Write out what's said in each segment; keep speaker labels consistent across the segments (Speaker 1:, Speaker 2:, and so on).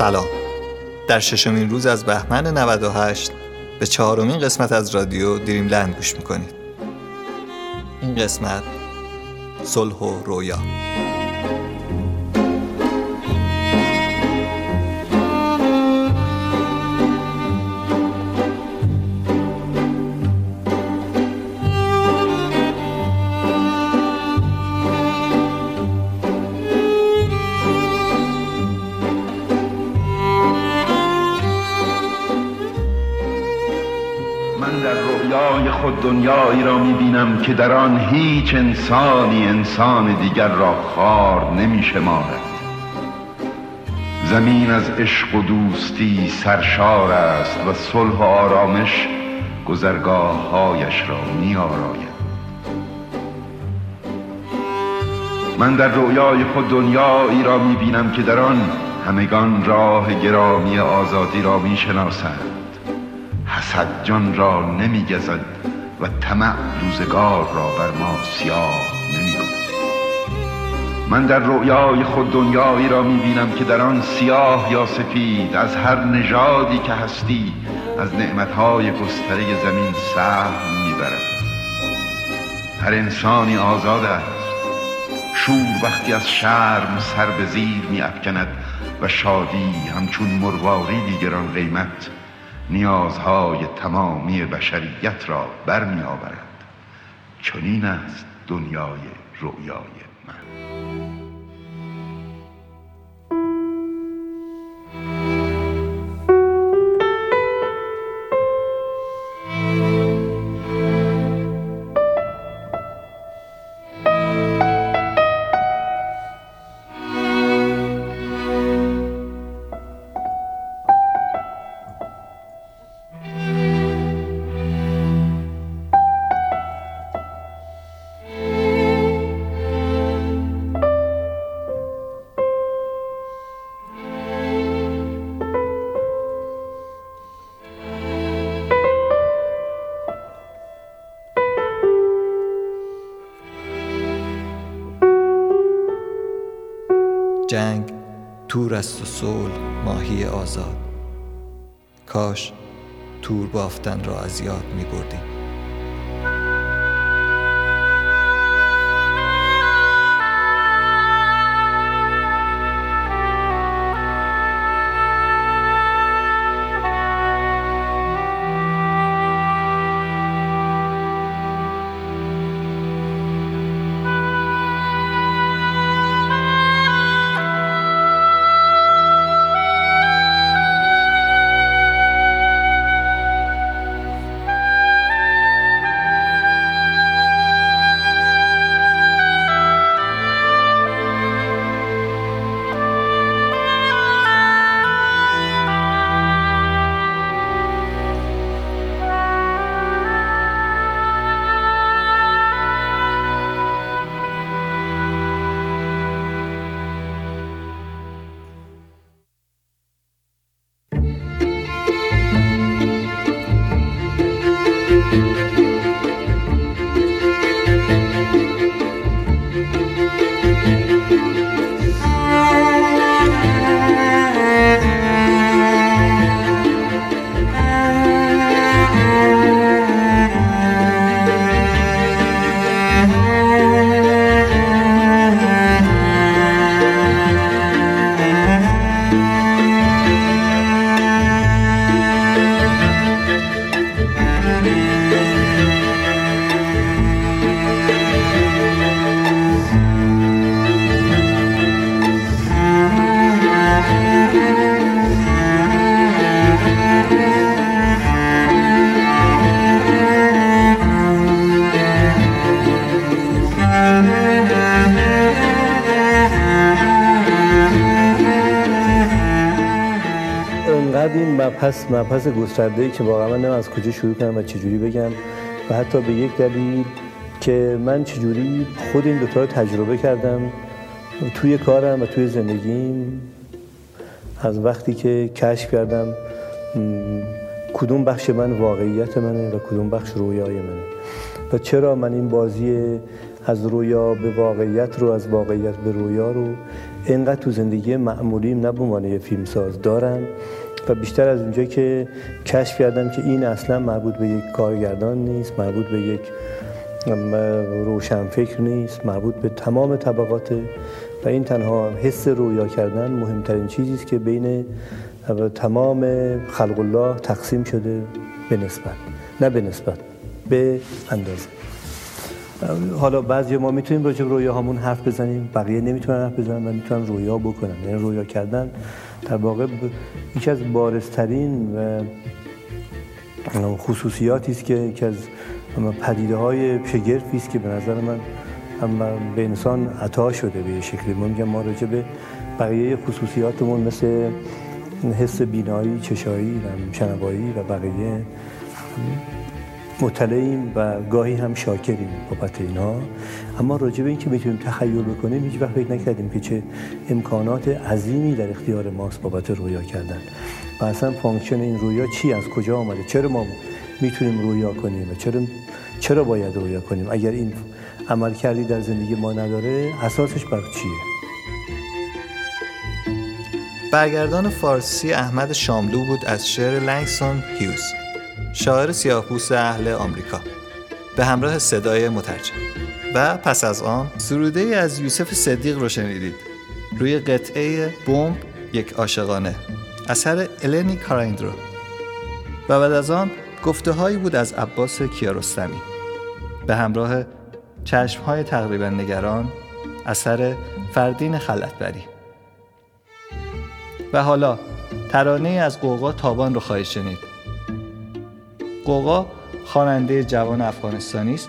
Speaker 1: سلام. در ششمین روز از بهمن 98 به چهارمین قسمت از رادیو دریملند گوش می‌کنید. این قسمت صلح و رویا.
Speaker 2: دنیایی را می‌بینم که در آن هیچ انسانی انسان دیگر را خار نمی شمارد زمین از عشق و دوستی سرشار است و صلح و آرامش گذرگاه هایش را می آراید من در رویای خود دنیایی را می بینم که در آن همگان راه گرامی آزادی را می شناسند حسد جان را نمی گزد و طمع روزگار را بر ما سیاه نمی من در رویای خود دنیایی را می بینم که در آن سیاه یا سفید از هر نژادی که هستی از نعمتهای گستره زمین سهم می‌برد. هر انسانی آزاد است. شور وقتی از شرم سر به زیر می افکند و شادی همچون مرواری دیگران قیمت نیازهای تمامی بشریت را برمی آورد چنین است دنیای رؤیای.
Speaker 1: است و صلح ماهی آزاد. کاش تور بافتن را از یاد می بردیم
Speaker 3: مبحث مبحث گسترده ای که واقعا من از کجا شروع کنم و چجوری بگم و حتی به یک دلیل که من چجوری خود این دوتا رو تجربه کردم توی کارم و توی زندگیم. از وقتی که کشف کردم کدوم بخش من واقعیت منه و کدوم بخش رویای منه؟ و چرا من این بازی از رویا به واقعیت رو از واقعیت به رویا رو اینقدر تو زندگی معمولیم نه به عنوان فیلمساز دارم؟ و بیشتر از اونجایی که کشف کردم که این اصلا مربوط به یک کارگردان نیست مربوط به یک روشنفکر نیست مربوط به تمام طبقات و این تنها حس رویا کردن مهمترین چیزی است که بین تمام خلق الله تقسیم شده به نسبت نه به نسبت به اندازه. حالا بعضی ما می‌تونیم راجع به رویا همون حرف بزنیم بقیه نمی‌تونن حرف بزنن و می‌تونن رویا بکنن یعنی رویا کردن در واقع یکی از بارزترین و خصوصیاتی است که یکی از پدیده های شگرفی است که به نظر من به انسان عطا شده به شکلی. ما میگم ما راجع به بقیه خصوصیاتمون مثل حس بینایی، چشایی شنوایی و بقیه مطلعیم و گاهی هم شاکریم بابت اینا. اما راجع به اینکه می‌تونیم تخیل بکنیم هیچ وقت فکر نکردیم که چه امکانات عظیمی در اختیار ماست بابت رویا کردن. و اصلا function این رویا چی از کجا آمده؟ چرا ما می‌تونیم رویا کنیم و چرا چرا باید رویا کنیم؟ اگر این عملکردی در زندگی ما نداره اساسش بر چیه؟
Speaker 1: برگردان فارسی احمد شاملو بود از شعر لنگستون هیوز شاعر سیاهپوست اهل آمریکا. به همراه صدای مترجم. و پس از آن سروده از یوسف صدیق رو شنیدید. روی قطعه بمب یک عاشقانه. اثر النی کارایندرو. و بعد از آن گفته هایی بود از عباس کیارستمی. به همراه چشم های تقریبا نگران اثر فردین خلطبری و حالا ترانه از قوقا تابان رو خواهید شنید. قوقا خواننده جوان افغانستانی است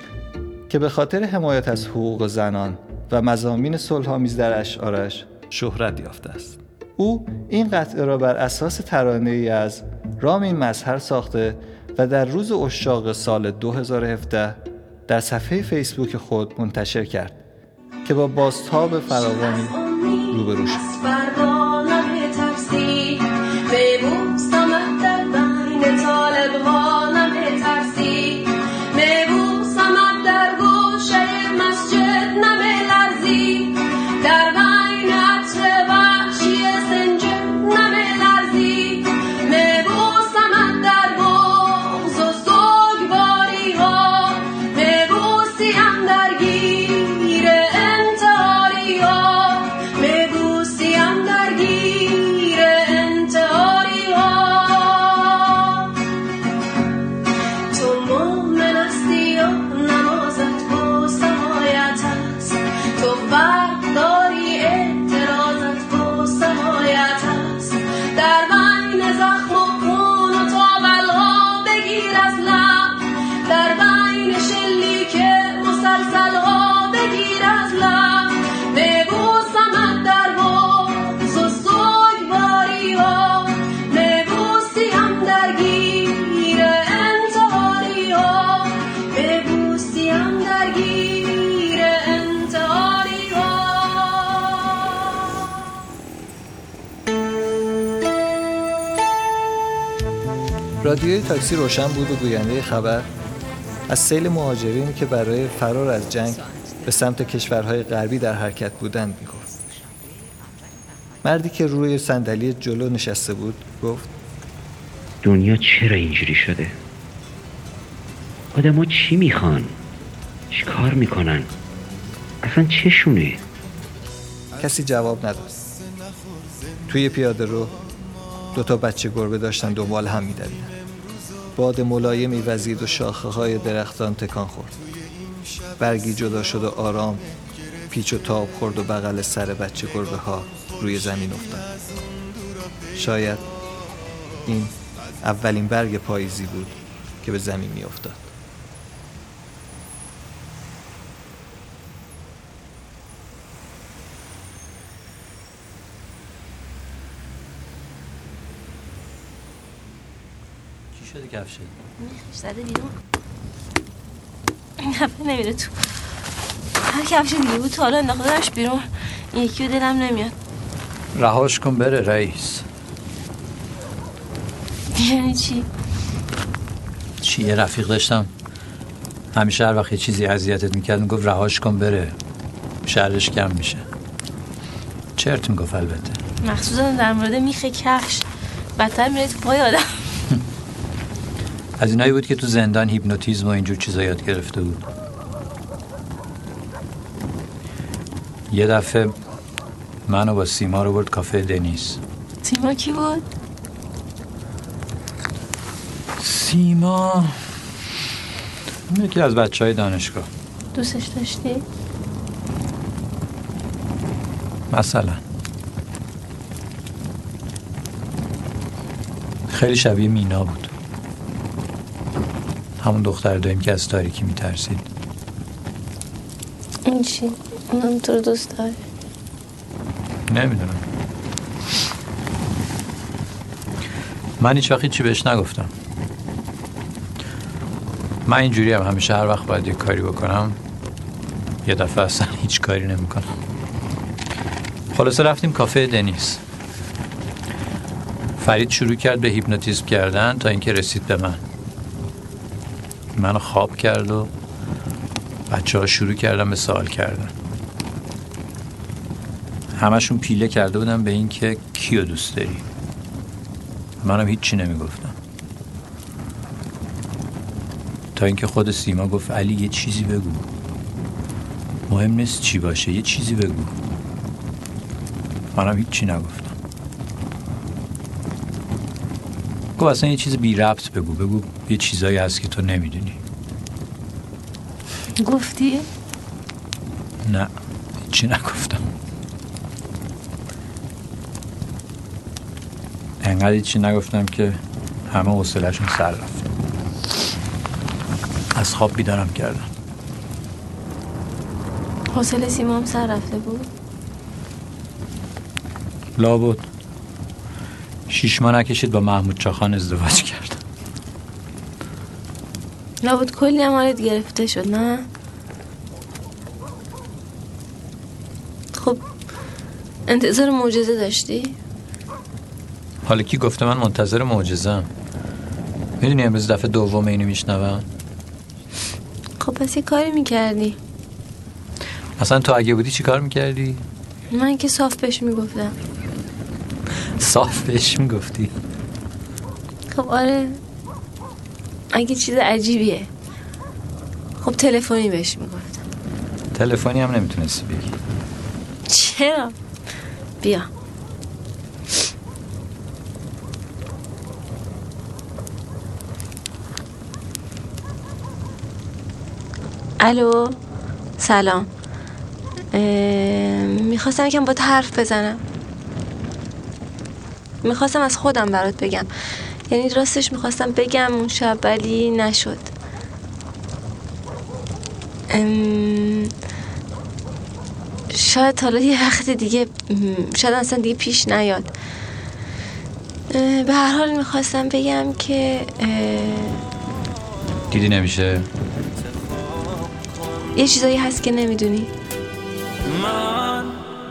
Speaker 1: که به خاطر حمایت از حقوق زنان و مزامین صلحآمیز در اشعارش شهرت یافته است. او این قطعه را بر اساس ترانه ای از رامین مظهر ساخته و در روز اشاق سال 2017 در صفحه فیسبوک خود منتشر کرد که با بازتاب فراوانی روبرو شد. رادیوی تاکسی روشن بود و گوینده خبر. از سیل مهاجرین که برای فرار از جنگ به سمت کشورهای غربی در حرکت بودند می‌گفت. مردی که روی صندلی جلو نشسته بود گفت
Speaker 4: دنیا چرا اینجوری شده؟ آدما چی می‌خوان؟ چی کار می‌کنن؟ اصلا چشونه؟
Speaker 1: کسی جواب نداد. توی پیاده رو دو تا بچه گربه داشتن دنبال هم میدویدن. باد ملایمی وزید و شاخه های درختان تکان خورد. برگی جدا شد و آرام پیچ و تاب خورد و بغل سر بچه گربه ها روی زمین افتاد. شاید این اولین برگ پاییزی بود که به زمین می افتاد
Speaker 5: کفشه
Speaker 6: زده بیرون هفته نمیره تو. هر کفش دیگه بود تا حالا انداختنش بیرون این یکی دلم نمیاد.
Speaker 5: رهاش کن بره رئیس.
Speaker 6: یعنی چی؟
Speaker 5: چی یه رفیق داشتم؟ همیشه هر وقت یه چیزی اذیتت می‌کرد می‌گفت رهاش کن بره. شرش کم میشه. چرت می‌گفت البته.
Speaker 6: مخصوصا در مورد میخ کفش. بدتر میره تو پای آدم.
Speaker 5: از اینایی بود که تو زندان هیپنوتیزم و اینجور چیزا یاد گرفته بود. یه دفعه منو با سیما رو برد کافه دنیس.
Speaker 6: سیما کی بود؟
Speaker 5: سیما یکی از بچه های دانشگاه.
Speaker 6: دوستش داشتی؟
Speaker 5: مثلا. خیلی شبیه مینا بود. همون دختر داریم که از تاریکی میترسید.
Speaker 6: این چی؟ اونم تو رو دوست داره.
Speaker 5: نمی‌دونم. من هیچ وقت چی بهش نگفتم. من اینجوری هم همیشه هر وقت باید یه کاری بکنم یه دفعه اصلا هیچ کاری نمی‌کنم. خلاصه رفتیم کافه دنیس. فرید شروع کرد به هیپنوتیزم کردن تا اینکه رسید به من. منو خواب کرد و بچه ها شروع کردن به سوال کردن. همشون پیله کرده بودن به این که کیو دوست داری؟ منم هیچی نمی‌گفتم. تا اینکه خود سیما گفت علی یه چیزی بگو. مهم نیست چی باشه یه چیزی بگو. منم هیچی نگفتم. گفت اصلا یه چیز بی ربط بگو بگو یه چیزایی هست که تو نمی‌دونی.
Speaker 6: گفتی؟
Speaker 5: نه هیچی نگفتم. انقدر هیچی نگفتم که همه حوصلهشون سر رفت. از خواب بیدارم کردم.
Speaker 6: حوصله سیما هم سر رفته بود؟
Speaker 5: لابد. شیش ماه نکشید با محمود چاخان ازدواج کرد
Speaker 6: لابد کلی هم گرفته شد نه؟ خب انتظار معجزه داشتی؟
Speaker 5: حالا کی گفته من منتظر معجزم می‌دونی امروز دفعه دوم اینو میشنوم؟
Speaker 6: خب پس یه کاری می‌کردی؟
Speaker 5: اصلا تو اگه بودی چی کار می‌کردی؟
Speaker 6: من که صاف بهش می‌گفتم.
Speaker 5: صاف بهش می‌گفتی
Speaker 6: خب آره. اگه چیز عجیبیه. خب تلفنی بهش می‌گفتم.
Speaker 5: تلفنی هم نمی‌تونستی بگی.
Speaker 6: چرا؟ بیا. الو؟ سلام. می‌خواستم یکم با حرف بزنم. می‌خواستم از خودم برات بگم. یعنی راستش می‌خواستم بگم اون شب ولی نشد. ام، شاید حالا یه وقت دیگه شاید اصلا دیگه پیش نیاد. به هر حال می‌خواستم بگم که
Speaker 5: دیدی نمیشه؟
Speaker 6: یه چیزایی هست که نمی‌دونی.
Speaker 7: من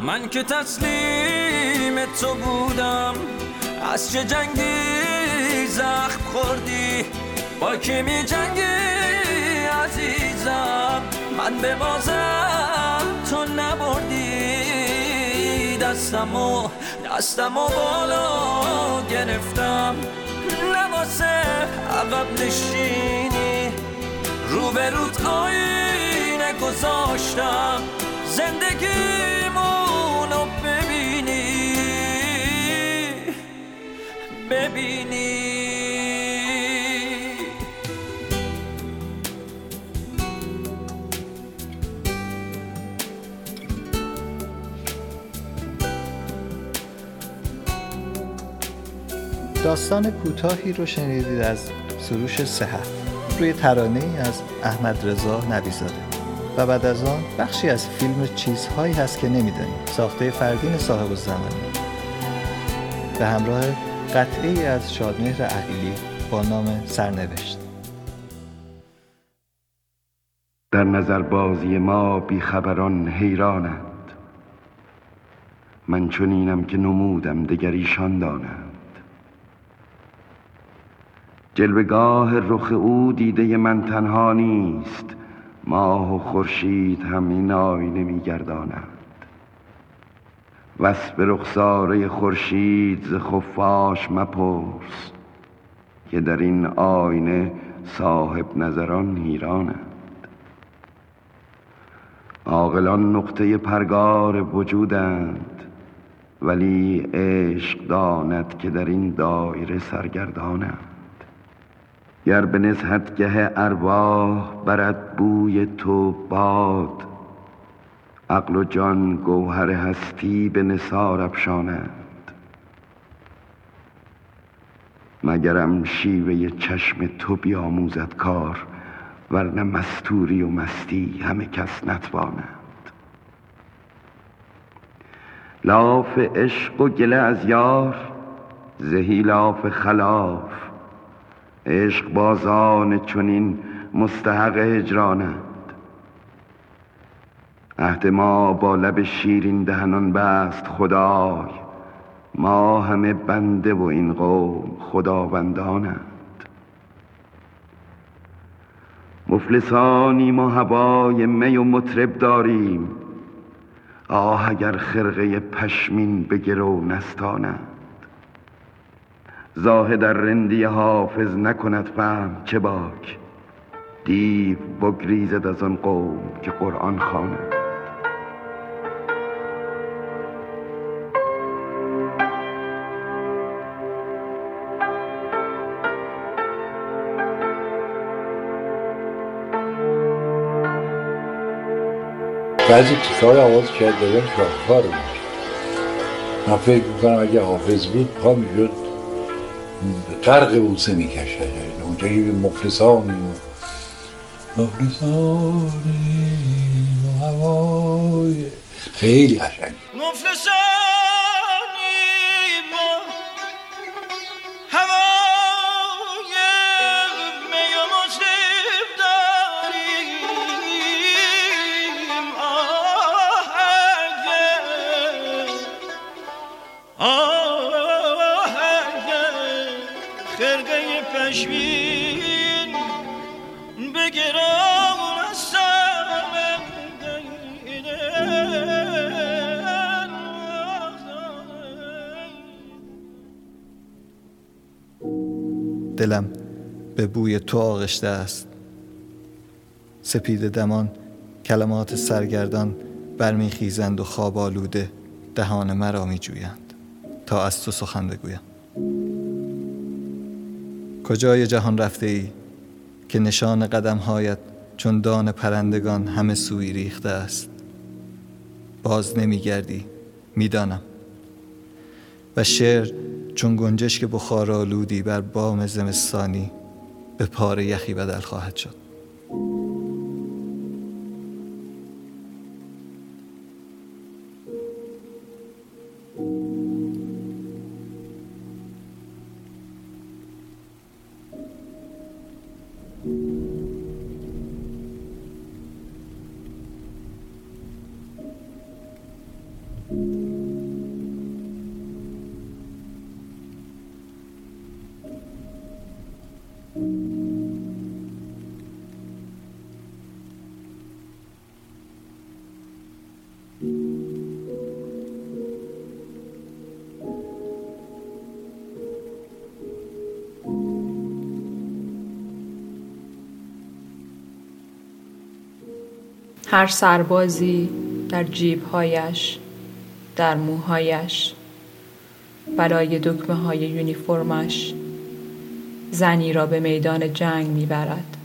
Speaker 7: من که تسلیم تو بودم. از چه جنگی زخم خوردی؟ با کی می جنگی عزیزم من به بازم تو نبردی. دستمو دستمو بالا گرفتم. لباس عقب نشینی. روبروت آینه گذاشتم. زندگیمونو ببینی
Speaker 1: داستان کوتاهی رو شنیدید از سروش صحت. روی ترانه ای از احمد رضا نبیزاده و بعد از آن بخشی از فیلم چیزهایی هست که نمی‌دانیم ساخته فردین صاحب الزمانی به همراه قطعه از شادمهر عقیلی با نام سرنوشت.
Speaker 2: در نظر بازی ما بیخبران حیرانند. من چنینم که نمودم دگریشان دانند. جلوگاه رخ او دیده من تنها نیست. ماه و خورشید هم این آینه میگردانند. وصف رخساره خورشید ز خفاش مپرس که در این آینه صاحب نظران حیرانند. عاقلان نقطه پرگار وجودند ولی عشق داند که در این دایره سرگردانند. گر به نزهتگه ارواح برد بوی تو باد عقل و جان گوهر هستی به نثار افشانند. مگرم شیوه چشم تو بیاموزد کار ورنه مستوری و مستی همه کس نتوانند. لاف عشق و گله از یار زهی لاف خلاف. عشق بازان چنین مستحق هجرانند. عهد ما با لب شیرین دهنان بست خدای. ما همه بنده و این قوم خداوندانند. مفلسانیم و هوای می و مطرب داریم. آه اگر خرقه پشمین به گرو نستانند. زاهد در رندی حافظ نکند فهم چه باک. دیو بگریزد از آن قوم که قرآن خوانند
Speaker 8: بعضی تیکار آواز شاید دادن شاهکار بود من فکر می‌کنم اگه حافظ بود پا می‌شد. غرق بوسه می‌کشد. اونجا که مفلسانیم مفلسانیم و هوای خیلی قشنگ.
Speaker 7: مفلسانی
Speaker 1: دلم به بوی تو آغشته است. سپید دمان کلمات سرگردان برمیخیزند و خواب آلوده دهان مرا میجویند. تا از تو سخن بگویم. کجای جهان رفته ای که نشان قدمهایت چون دان پرندگان همه سوی ریخته است؟ باز نمیگردی می‌دانم. و شعر چون گنجشک بخار آلودی بر بام زمستانی به پاره یخی بدل خواهد شد.
Speaker 9: هر سربازی در جیبهایش در موهایش برای دکمه های یونیفرمش زنی را به میدان جنگ می‌برد.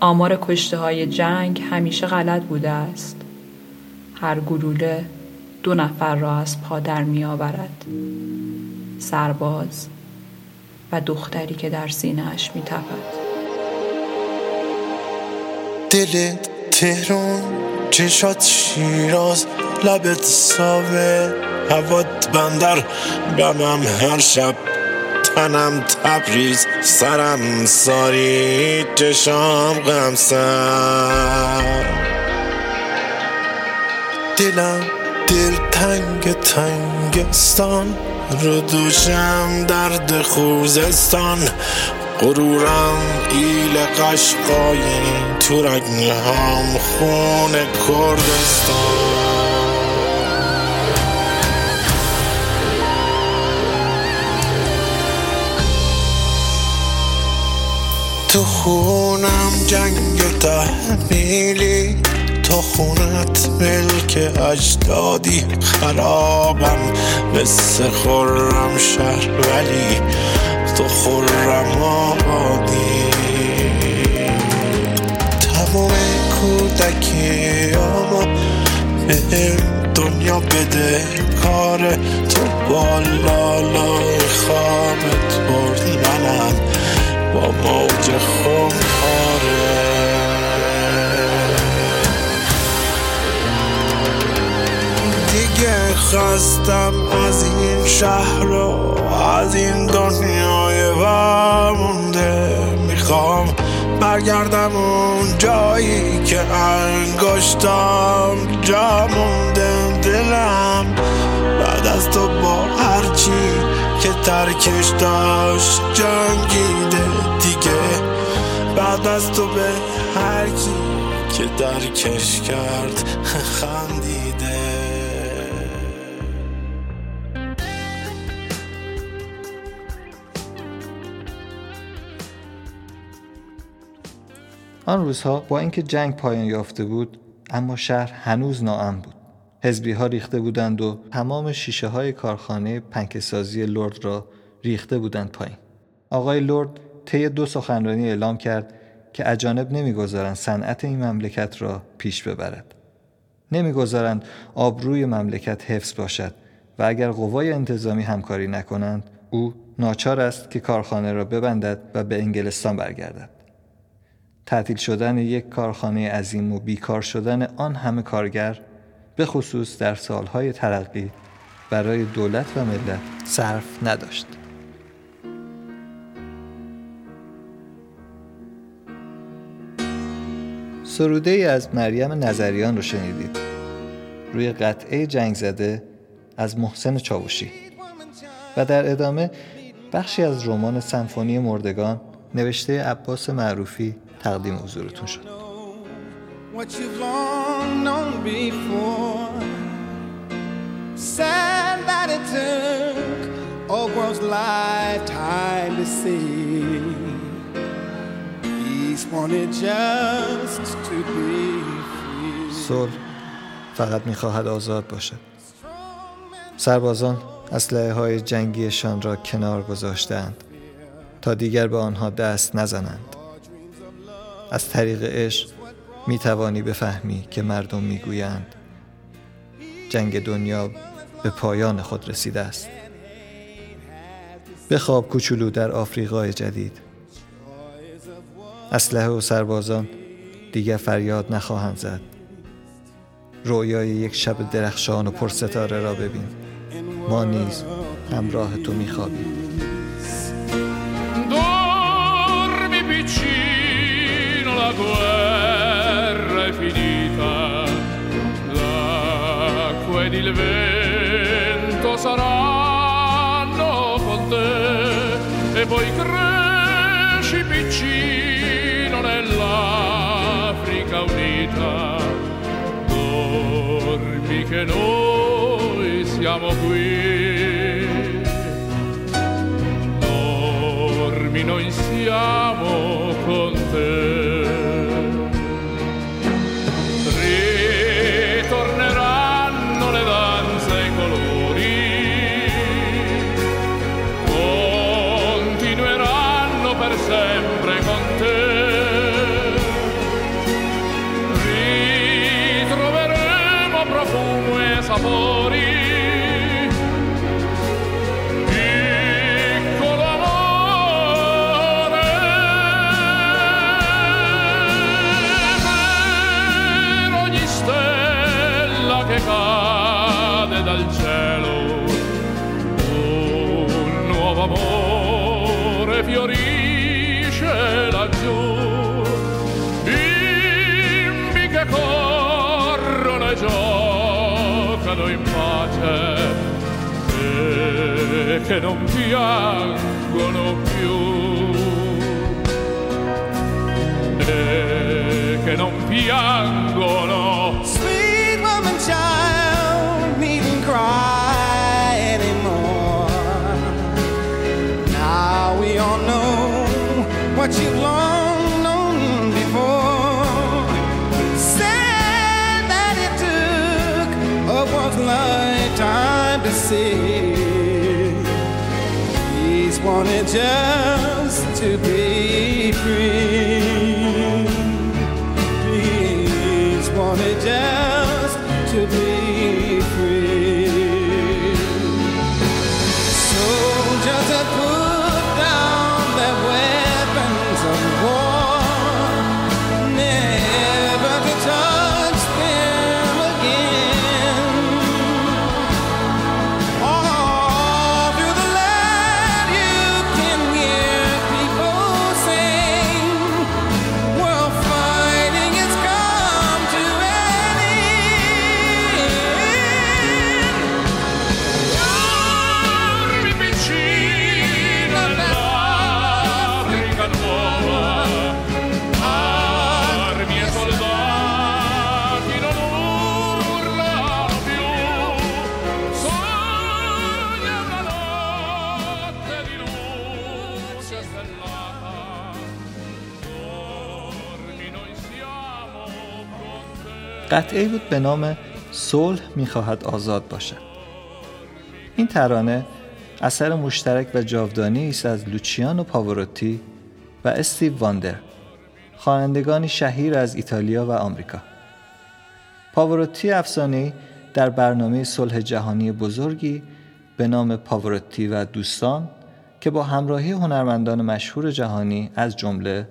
Speaker 9: آمار کشته های جنگ همیشه غلط بوده است. هر گلوله دو نفر را از پادر می آورد سرباز و دختری که در سینهاش می تپد
Speaker 10: دل تهران چشات شیراز لبت ساوه هوات بندر. بمم هر شب تنم تبریز سرم ساری چشام غمسر. دلم دل تنگ تنگستان رو دوشم درد خوزستان. غرورم ایل قشقایی تو رگنهم خون کردستان. تو خونم جنگ تحمیلی تو خونت ملک اجدادی خرابم مثل خورم شهر ولی تو خورم آبادی. تمام کودکی آما به دنیا بده کار تو. بالالای خوابت برد منم. با موج خمپاره دیگه خستم از این شهر و از این دنیای ورمونده می‌خوام برگردم اون جایی که انگشتم جا مونده. دلم بعد از تو با هرچی که ترکش داشت جنگیده. دیگه بعد از تو به هر کی که درکش کرد خندیده.
Speaker 1: آن روزها با اینکه جنگ پایان یافته بود اما شهر هنوز ناامن بود. حزبی ها ریخته بودند و تمام شیشه های کارخانه پنکسازی لرد را ریخته بودند پایین. آقای لرد طی دو سخنرانی اعلام کرد که اجانب نمی‌گذارند صنعت این مملکت را پیش ببرد. نمی‌گذارند آبروی مملکت حفظ باشد و اگر قوای انتظامی همکاری نکنند او ناچار است که کارخانه را ببندد و به انگلستان برگردد. تعطیل شدن یک کارخانه عظیم و بیکار شدن آن همه کارگر به خصوص در سالهای ترقی برای دولت و ملت صرف نداشت. سروده ای از مریم نظریان رو شنیدید. روی قطعه جنگ زده از محسن چاوشی. و در ادامه بخشی از رمان سمفونی مردگان نوشته عباس معروفی تقدیم حضورتون شد. صلح فقط می‌خواهد آزاد باشد. سربازان اسلحه های جنگیشان را کنار گذاشتند تا دیگر به آنها دست نزنند. از طریق عشق می توانی بفهمی که مردم می گویند جنگ دنیا به پایان خود رسیده است. بخواب کوچولو در آفریقای جدید. اسلحه و سربازان دیگر فریاد نخواهند زد. رویای یک شب درخشان و پرستاره را ببین. ما نیز همراه تو میخوابیم.
Speaker 11: Il vento saranno con te e poi cresci piccino nell'Africa unita. Dormi che noi siamo qui. dormi, noi siamo con te. Non piangono più che non piangono
Speaker 12: Sweet woman child, needn't cry anymore. Now we all know what you've long known before. Said that it took a one's lifetime to see. Wanted just to be free. He's wanted just to be
Speaker 1: قطعه بود به نام صلح می‌خواهد آزاد باشد. این ترانه اثر مشترک و جاودانی است از لوچیانو پاوروتی و استیو واندر خوانندگانی شهیر از ایتالیا و آمریکا. پاوروتی افسانه‌ای در برنامه صلح جهانی بزرگی به نام پاوروتی و دوستان که با همراهی هنرمندان مشهور جهانی از جمله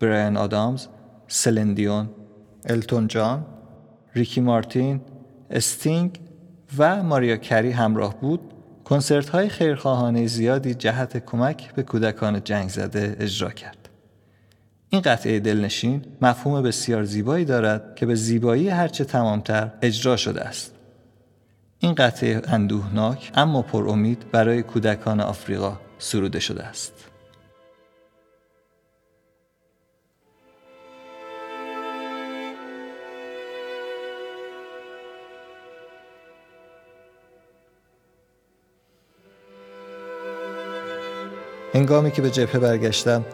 Speaker 1: برایان آدامز، سلندیون، التون جان، ریکی مارتین، استینگ و ماریا کری همراه بود کنسرت های خیرخواهانه زیادی جهت کمک به کودکان جنگ زده اجرا کرد. این قطعه دلنشین مفهوم بسیار زیبایی دارد که به زیبایی هرچه تمامتر اجرا شده است. این قطعه اندوهناک اما پر امید برای کودکان آفریقا سروده شده است. هنگامی که به جبهه برگشتم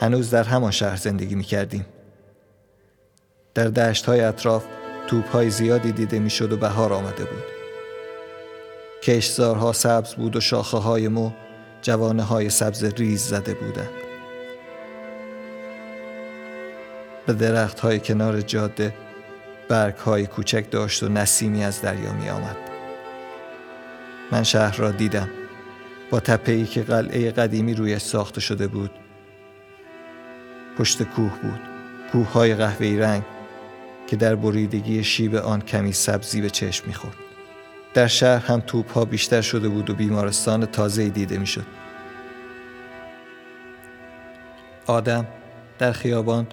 Speaker 1: هنوز در همان شهر زندگی می کردیم. در دشت های اطراف توپ های زیادی دیده می شد و بهار آمده بود. کشزارها سبز بود و شاخه های مو جوانه های سبز ریز زده بودند. به درخت های کنار جاده برگ های کوچک داشت و نسیمی از دریا می آمد. من شهر را دیدم. با تپه‌ای که قلعه قدیمی رویش ساخته شده بود. پشت کوه بود. کوه های قهوه‌ای رنگ که در بریدگی شیب آن کمی سبزی به چشم می‌خورد. در شهر هم توپ ها بیشتر شده بود و بیمارستان تازه دیده می‌شد. آدم در خیابان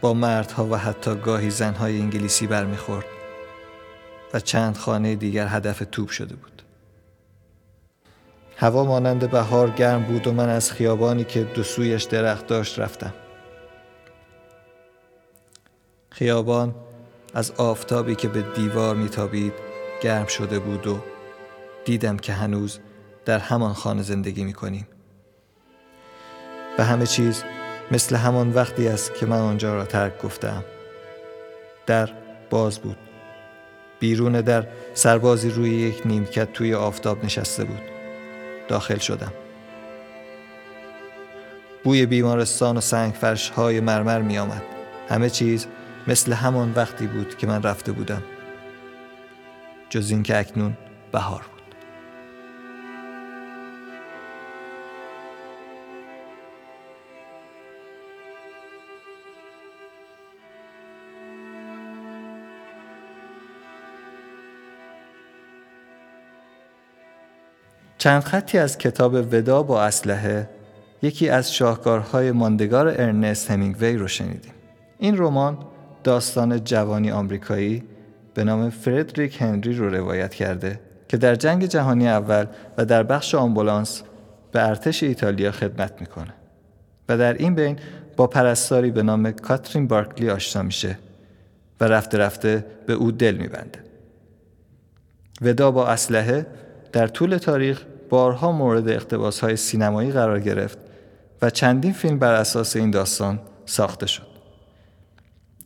Speaker 1: با مردها و حتی گاهی زنهای انگلیسی برمیخورد و چند خانه دیگر هدف توپ شده بود. هوا مانند بهار گرم بود و من از خیابانی که دو سویش درخت داشت رفتم. خیابان از آفتابی که به دیوار میتابید گرم شده بود و دیدم که هنوز در همان خانه زندگی می‌کنیم. و همه چیز مثل همان وقتی است که من آنجا را ترک گفتم. در باز بود. بیرون در سربازی روی یک نیمکت توی آفتاب نشسته بود. داخل شدم. بوی بیمارستان و سنگ فرش های مرمر می آمد همه چیز مثل همان وقتی بود که من رفته بودم. جز اینکه اکنون بهار بود. چند خطی از کتاب ودا با اسلحه یکی از شاهکارهای ماندگار ارنست همینگوی رو شنیدیم. این رمان داستان جوانی آمریکایی به نام فردریک هنری رو روایت کرده که در جنگ جهانی اول و در بخش آمبولانس به ارتش ایتالیا خدمت می‌کنه و در این بین با پرستاری به نام کاترین بارکلی آشنا میشه و رفته رفته به او دل میبنده. ودا با اسلحه در طول تاریخ بارها مورد اقتباس های سینمایی قرار گرفت و چندین فیلم بر اساس این داستان ساخته شد.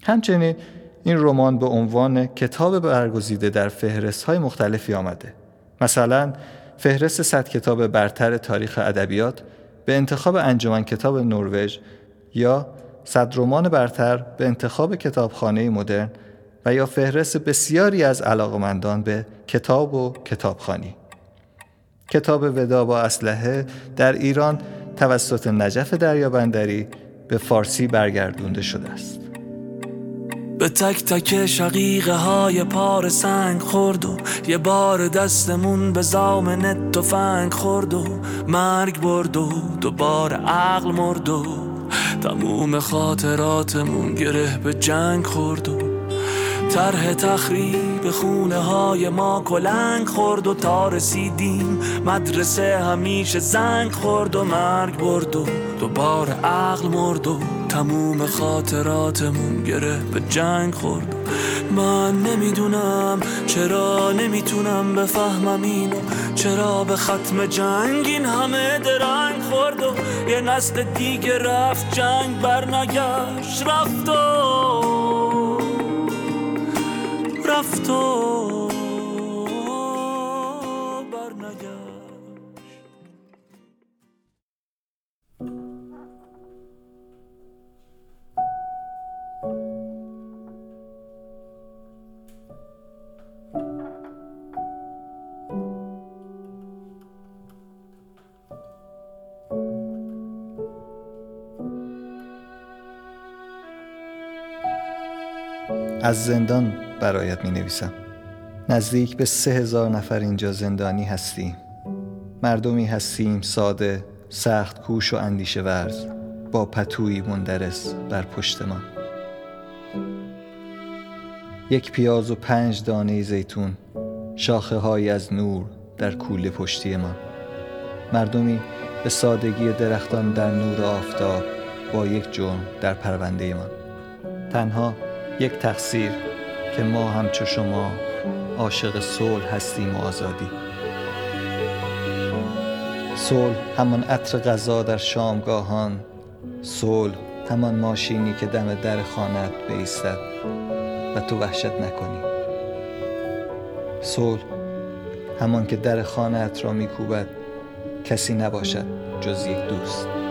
Speaker 1: همچنین این رمان به عنوان کتاب برگزیده در فهرست های مختلفی آمده. مثلا فهرست صد کتاب برتر تاریخ ادبیات به انتخاب انجمن کتاب نروژ یا صد رمان برتر به انتخاب کتابخانه مدرن و یا فهرست بسیاری از علاقمندان به کتاب و کتابخانی. کتاب ودا با اسلحه در ایران توسط نجف دریابندری به فارسی برگردونده شده است.
Speaker 13: به تک تک شقیقه های پار سنگ خورد و یه بار دستمون به زامن تفنگ خورد و مرگ برد و دوباره عقل مرد و تموم خاطراتمون گره به جنگ خورد و طرح تخریب خونه های ما کلنگ خورد و تا رسیدیم. مدرسه همیشه زنگ خورد و مرگ برد و دوباره عقل مرد و تموم خاطراتمون گره به جنگ خورد. من نمی‌دونم چرا نمی‌تونم بفهمم اینو. چرا به ختم جنگ این همه درنگ خورد و یه نسل دیگه رفت جنگ برنگشت رفت و رفت و
Speaker 1: از زندان برایت می نویسم نزدیک به سه هزار نفر اینجا زندانی هستیم مردمی هستیم ساده سخت کوش و اندیشه ورز. با پتویی مندرس بر پشت ما. یک پیاز و پنج دانه زیتون. شاخه های از نور در کوله پشتی ما. مردمی به سادگی درختان در نور آفتاب با یک جرم در پرونده ما. تنها یک تقصیر. که ما همچو شما عاشق صلح هستیم و آزادی. صلح همان عطر غذا در شامگاهان صلح همان ماشینی که دم در خانت بیستد و تو وحشت نکنی. صلح همان که در خانت را میکوبد کسی نباشد جز یک دوست.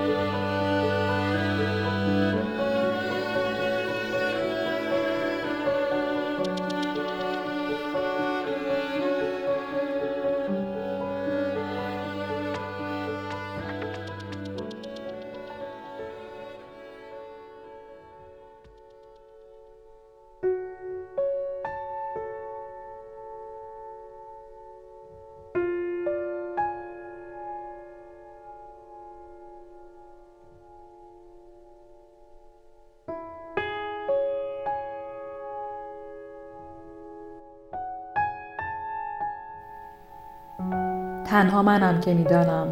Speaker 9: تنها منم که می‌دانم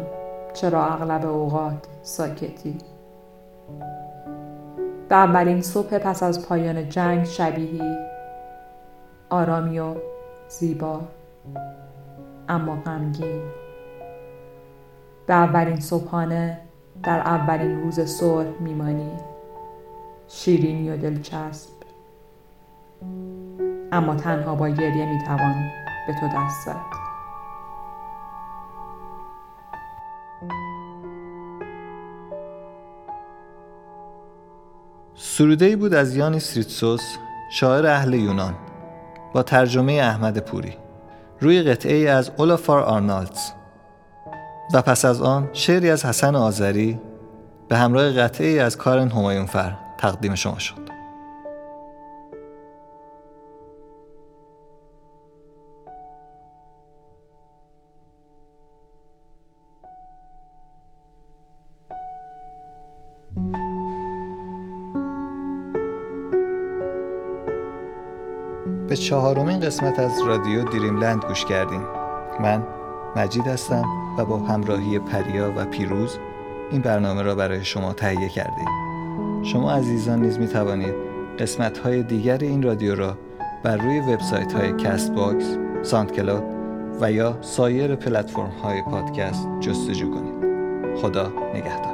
Speaker 9: چرا اغلب اوقات ساکتی. به اولین صبح پس از پایان جنگ شبیهی آرامی و زیبا اما غمگین. به اولین صبحانه در اولین روز صلح میمانی شیرینی و دلچسب. اما تنها با گریه می‌توان به تو دست زد.
Speaker 1: سروده ای بود از یانیس ریتسوس شاعر اهل یونان با ترجمه احمد پوری. روی قطعه ای از اولافار آرنالدز و پس از آن شعری از حسن آذری به همراه قطعه ای از کارن همایونفر تقدیم شما شد. چهارمین قسمت از رادیو Dreamland گوش کردیم من مجید هستم و با همراهی پریا و پیروز این برنامه را برای شما تهیه کردیم شما عزیزان نیز می توانید قسمت های دیگر این رادیو را بر روی وبسایت های Castbox، SoundCloud و یا سایر پلتفرم های پادکست جستجو کنید. خدا نگهدار.